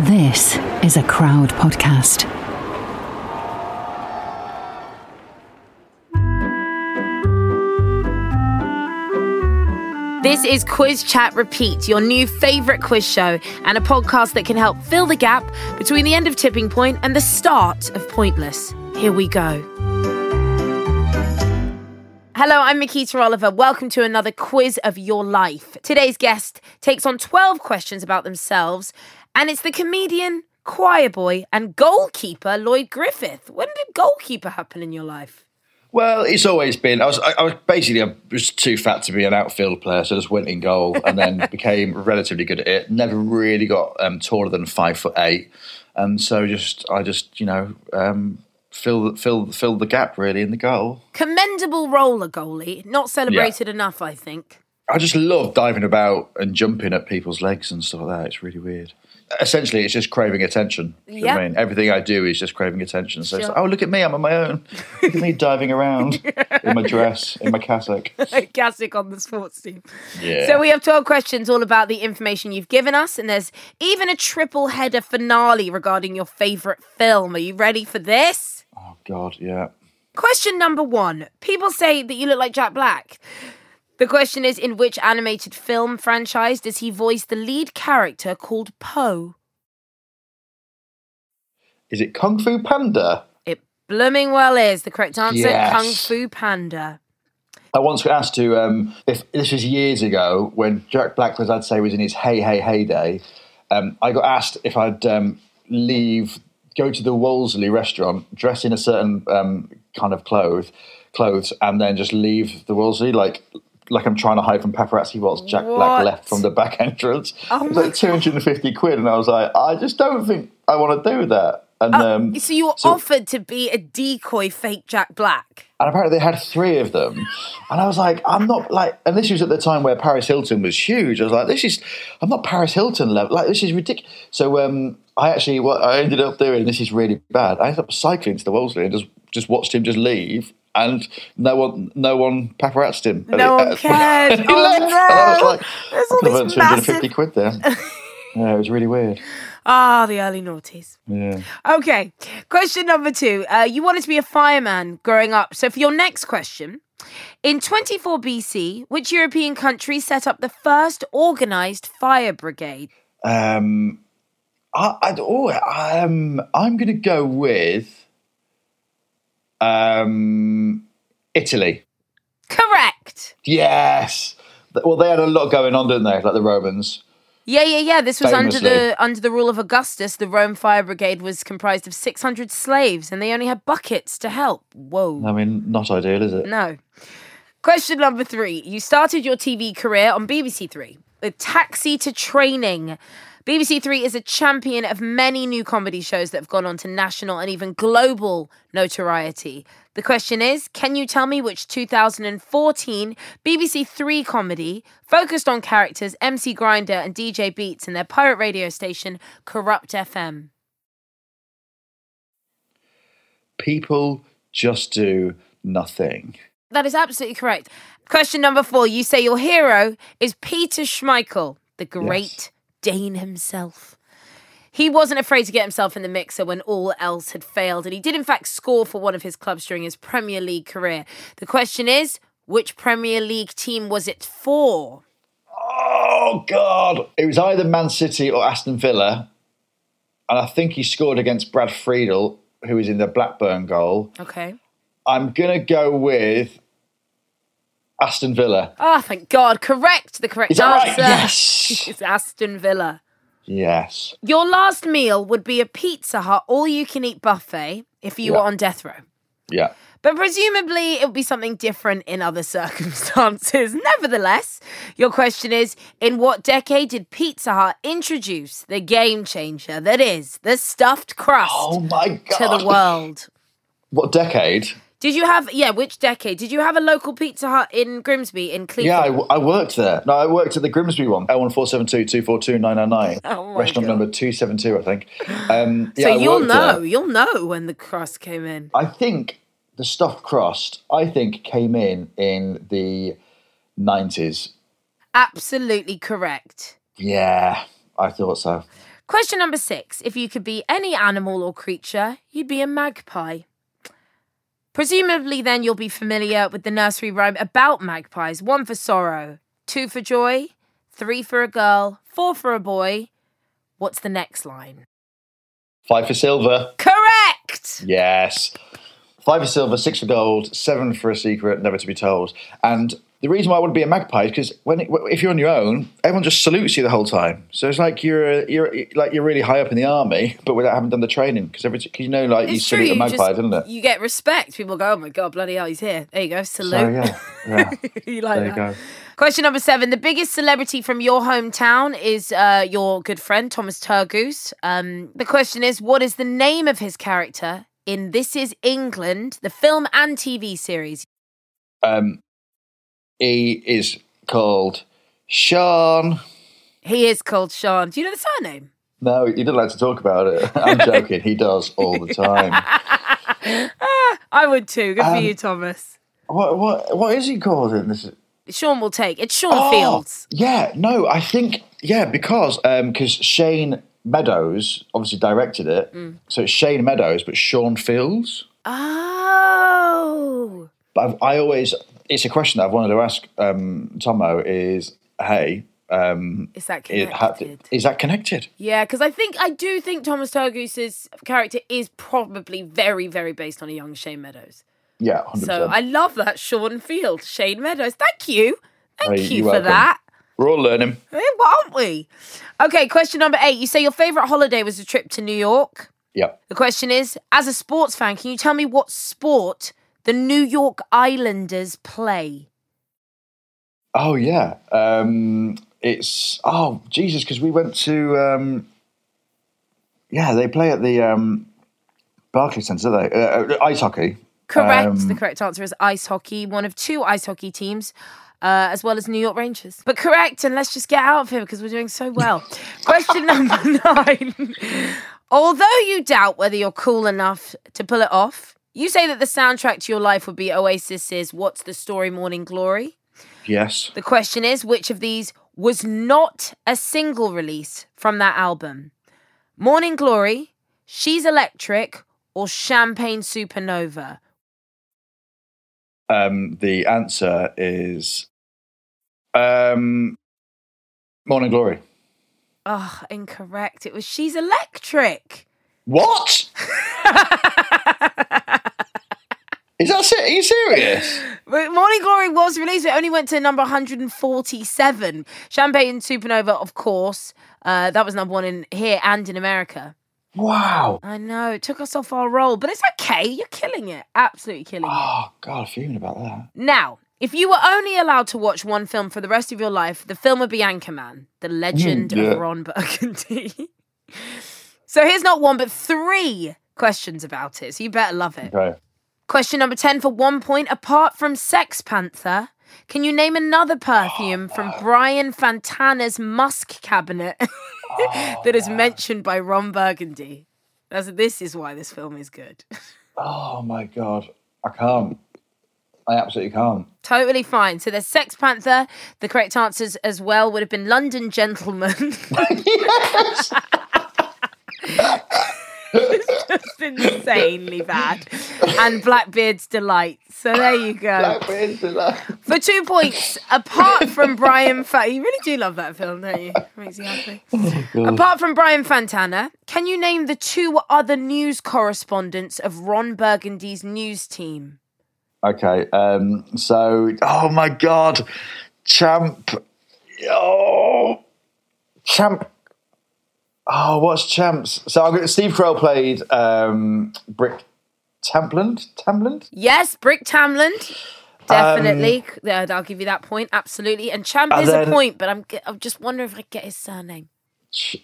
This is a crowd podcast. This is Quiz Chat Repeat, your new favourite quiz show and a podcast that can help fill the gap between the end of Tipping Point and the start of Pointless. Here we go. Hello, I'm Makita Oliver. Welcome to another quiz of your life. Today's guest takes on 12 questions about themselves, and it's the comedian, choir boy, and goalkeeper Lloyd Griffith. When did goalkeeper happen in your life? Well, it's always been. I was, I, I was basically I was too fat to be an outfield player, so I just went in goal and then became relatively good at it. Never really got um, taller than five foot eight, and so just I just you know um, fill fill fill the gap really in the goal. Commendable roller goalie, not celebrated enough, I think. I just love diving about and jumping at people's legs and stuff like that. It's really weird. Essentially, it's just craving attention. Do you know what I mean, everything I do is just craving attention. So it's Sure. like, oh, look at me, I'm on my own. Look at me diving around in my dress, in my cassock. Classic on the sports team. Yeah. So we have 12 questions all about the information you've given us, and there's even a triple header finale regarding your favourite film. Are you ready for this? oh God, yeah. Question number one. People say that you look like Jack Black. The question is In which animated film franchise does he voice the lead character called Po? Is it Kung Fu Panda? It blooming well is the correct answer Yes. Kung Fu Panda. I once got asked to, um, if this was years ago when Jack Black was, I'd say, was in his hey, hey, hey day. Um, I got asked if I'd um, leave, go to the Wolseley restaurant, dress in a certain um, kind of clothes, clothes, and then just leave the Wolseley, like like I'm trying to hide from paparazzi whilst Jack What? Black left from the back entrance. Oh it was like 250 quid, and I was like, I just don't think I want to do that. And um, so you were so- offered to be a decoy fake Jack Black. and apparently they had three of them. And I was like, I'm not like, and this was at the time where Paris Hilton was huge. I was like, this is, I'm not Paris Hilton level. Like, this is ridiculous. So um, I actually, what I ended up doing, this is really bad. I ended up cycling to the Wolseley and just, just watched him just leave. And no one, no one paparazzed him. No one cared. he Oh, left. And I was like, There's I could have these earned 250 massive- quid there. yeah, it was really weird. Ah, the early noughties. Yeah. Okay, question number two. Uh, you wanted to be a fireman growing up. So, for your next question, in 24 BC, which European country set up the first organized fire brigade? Um, I, I, oh, um, I'm going to go with um, Italy. Correct. Yes. Well, they had a lot going on, didn't they? Like the Romans. Yeah, yeah, yeah. This was under the under the rule of Augustus. The Rome Fire Brigade was comprised of 600 slaves, and they only had buckets to help. Whoa. I mean, not ideal, is it? No. Question number three. You started your TV career on BBC Three with Taxi to Training. BBC Three is a champion of many new comedy shows that have gone on to national and even global notoriety. The question is Can you tell me which 2014 BBC Three comedy focused on characters MC Grindah and DJ Beats and their pirate radio station, Kurupt FM? People just do nothing. That is absolutely correct. Question number four. You say your hero is Peter Schmeichel, the great Dane himself. He wasn't afraid to get himself in the mixer when all else had failed, and he did, in fact, score for one of his clubs during his Premier League career. The question is which Premier League team was it for? Oh God! It was either Man City or Aston Villa, and I think he scored against Brad Friedel, who was in the Blackburn goal. Okay. I'm gonna go with Aston Villa. Oh, thank God. Correct. The correct that right? answer. Yes. it's Aston Villa. Yes. Your last meal would be a Pizza Hut all you can eat buffet if you Yeah. were on death row. Yeah. But presumably it would be something different in other circumstances. Nevertheless, your question is In what decade did Pizza Hut introduce the game changer that is the stuffed crust Oh my god. to the world? What decade? Did you have, yeah, which decade? Did you have a local Pizza Hut in Grimsby, in Cleveland? Yeah, I, w- I worked there. No, I worked at the Grimsby one. L one four seven two two four two nine nine nine. Oh Restaurant God. number two seven two, I think. Um, yeah, so I you'll know, there. you'll know when the crust came in. I think the stuffed crust. I think came in in the nineties. Absolutely correct. Yeah, I thought so. Question number six. If you could be any animal or creature, you'd be a magpie. Presumably, then you'll be familiar with the nursery rhyme about magpies one for sorrow, two for joy, three for a girl, four for a boy. What's the next line? Five for silver. Correct! Yes. Five for silver, six for gold, seven for a secret, never to be told. And the reason why I want to be a magpie is because when it, if you're on your own, everyone just salutes you the whole time. So it's like you're you're like you're really high up in the army, but without having done the training. Because every cause you know, like you It's true. salute a You, magpie, just, doesn't it? you get respect. People go, oh my God, bloody hell, he's here. There you go, salute. So yeah, yeah. you like there you that? go. Question number seven. The biggest celebrity from your hometown is uh, your good friend, Thomas Turgoose. Um, the question is what is the name of his character in This Is England, the film and TV series? Um, he is called Sean. He is called Sean. Do you know the surname? No, he didn't like to talk about it. I'm joking. He does all the time. I would too. Good for Um, you, Thomas. What what what is he called in this? Sean will take. It's Sean Oh, Fields. Yeah, no, I think yeah, because because Shane Meadows obviously directed it, Mm. so it's Shane Meadows, but Sean Fields. Oh. But I've, I always it's a question that I've wanted to ask um, Tomo is hey. Um, Is that ha- connected? is that connected? Yeah, because I think I do think Thomas Turgoose's character is probably very, very based on a young Shane Meadows. Yeah, hundred So I love that Sean Field, Shane Meadows. Thank you. Thank Hey, you for welcome. that. We're all learning. Eh, Aren't we? Okay, question number eight. You say your favorite holiday was a trip to New York. Yeah. The question is, as a sports fan, can you tell me what sport the New York Islanders play? Oh yeah. Um, it's oh Jesus because we went to um, yeah they play at the um, Barclays Centre, don't they? Uh, uh, ice hockey. Correct. Um, the correct answer is ice hockey, one of two ice hockey teams. Uh, as well as New York Rangers. But correct, and let's just get out of here because we're doing so well. Question number nine. Although you doubt whether you're cool enough to pull it off, you say that the soundtrack to your life would be Oasis's What's the Story Morning Glory. Yes. The question is which of these was not a single release from that album? Morning Glory, She's Electric, or Champagne Supernova? Um, the answer is um, Morning Glory. Oh, incorrect. It was She's Electric. What? Is that se- Are you serious? Morning Glory was released, but it only went to number 147. Champagne Supernova, of course, uh, that was number one in here and in America. Wow. I know, it took us off our roll, but it's okay. You're killing it. Absolutely killing it. Oh God, fuming about that. Now, if you were only allowed to watch one film for the rest of your life, the film would be Anchorman, the legend yeah. of Ron Burgundy. so here's not one, but three questions about it. So you better love it. Okay. Question number 10 for one point. Apart from Sex Panther, can you name another perfume oh, from Brian Fantana's Musk Cabinet oh, that is mentioned by Ron Burgundy? That's, this is why this film is good. Oh my God, I can't. I absolutely can't. Totally fine. So there's Sex Panther. The correct answers as well would have been London Gentleman. yes. It's just insanely bad. And Blackbeard's Delight. So there you go. Blackbeard's Delight. For two points, apart from Brian, Fa- you really do love that film, don't you? Makes you happy. apart from Brian Fantana, can you name the two other news correspondents of Ron Burgundy's news team? Okay, um, so oh my god, Champ, oh, Champ, oh, what's Champs? So gonna, Steve Carell played um, Brick Tamland? Tamland? Yes, Brick Tamland. Definitely. Yeah, I'll give you that point. Absolutely. And Champ Um, And is a point, but I'm I'm just wondering if I get his surname. Ch-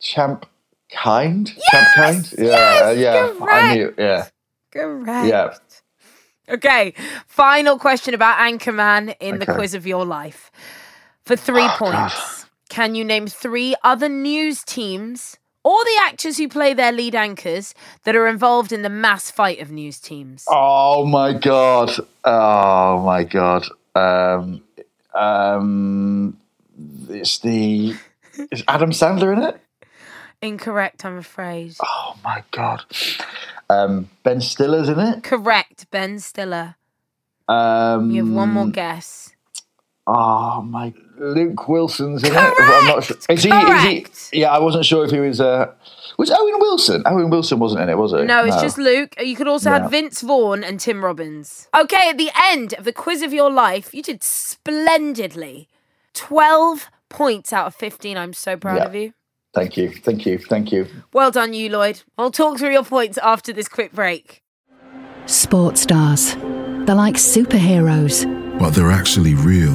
Champ Kind? Champ Kind? Yeah, yes, yeah. I knew. Yeah, Correct. yeah. Okay. Final question about Anchorman in the quiz of your life. For three Oh, points, can you name three other news teams or the actors who play their lead anchors that are involved in the mass fight of news teams? Oh my god. Oh my god. Um, um, it's the. Is Adam Sandler in it? Incorrect, I'm afraid. Oh my god. Um, ben Stiller's in it. Correct, Ben Stiller. Um, You have one more guess. Oh my, Luke Wilson's in it. I'm not sure. Is he, is Correct. he? Yeah, I wasn't sure if he was. Uh, was Owen Wilson? Owen Wilson wasn't in it, was it? No, it's just Luke. You could also Yeah. have Vince Vaughn and Tim Robbins. Okay, at the end of the quiz of your life, you did splendidly. 12 points out of 15. I'm so proud Yeah. of you. Thank you, thank you, thank you. Well done, you, Lloyd. We'll talk through your points after this quick break. Sports stars. They're like superheroes. but they're actually real.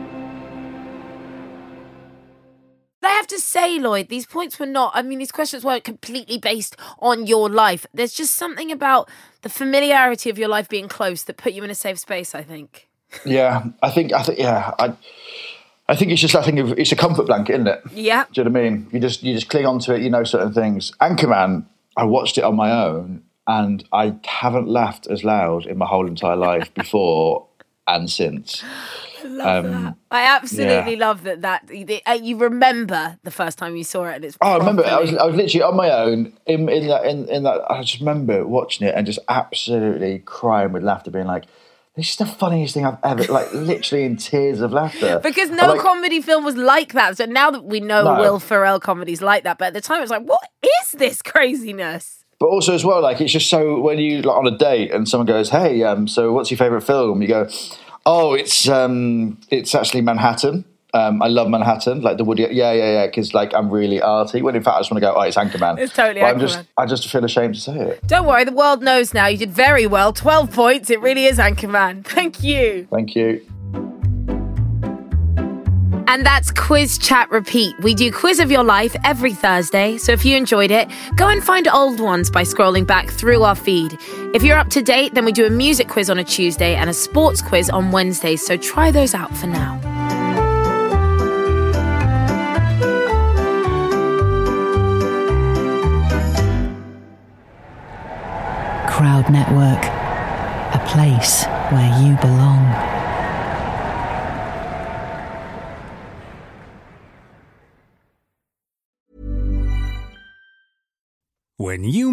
Say, Lloyd, these points were not, I mean, these questions weren't completely based on your life. There's just something about the familiarity of your life being close that put you in a safe space, I think. Yeah, I think. I think. Yeah, I. I think it's just. I think of- it's a comfort blanket, isn't it? Yeah. Do you know what I mean? You just you just cling on to it. You know certain things. Anchorman. I watched it on my own, and I haven't laughed as loud in my whole entire life before and since. Um, I absolutely Yeah. love that. That the- uh, you remember the first time you saw it, and it's. Oh, I remember. I was, I was literally on my own in in that in, in that. I just remember watching it and just absolutely crying with laughter, being like, "This is the funniest thing I've ever." Like literally in tears of laughter. because no like, comedy film was like that. So now that we know No. Will Ferrell comedies like that, but at the time it was like, what is this craziness? But also as well, like it's just so when you like on a date and someone goes, "Hey, um, so what's your favorite film?" You go, "Oh, it's um, it's actually Manhattan." Um, I love Manhattan, like the Woody. Yeah, yeah, yeah. Because like I'm really arty. When in fact I just want to go, "Oh, it's Anchorman." It's totally But I'm just, Anchorman. I just feel ashamed to say it. Don't worry, the world knows now. You did very well. Twelve points. It really is Anchorman. Thank you. Thank you. And that's Quiz Chat Repeat. We do Quiz of Your Life every Thursday, so if you enjoyed it, go and find old ones by scrolling back through our feed. If you're up to date, then we do a music quiz on a Tuesday and a sports quiz on Wednesdays, so try those out for now. Crowd Network. A place where you belong.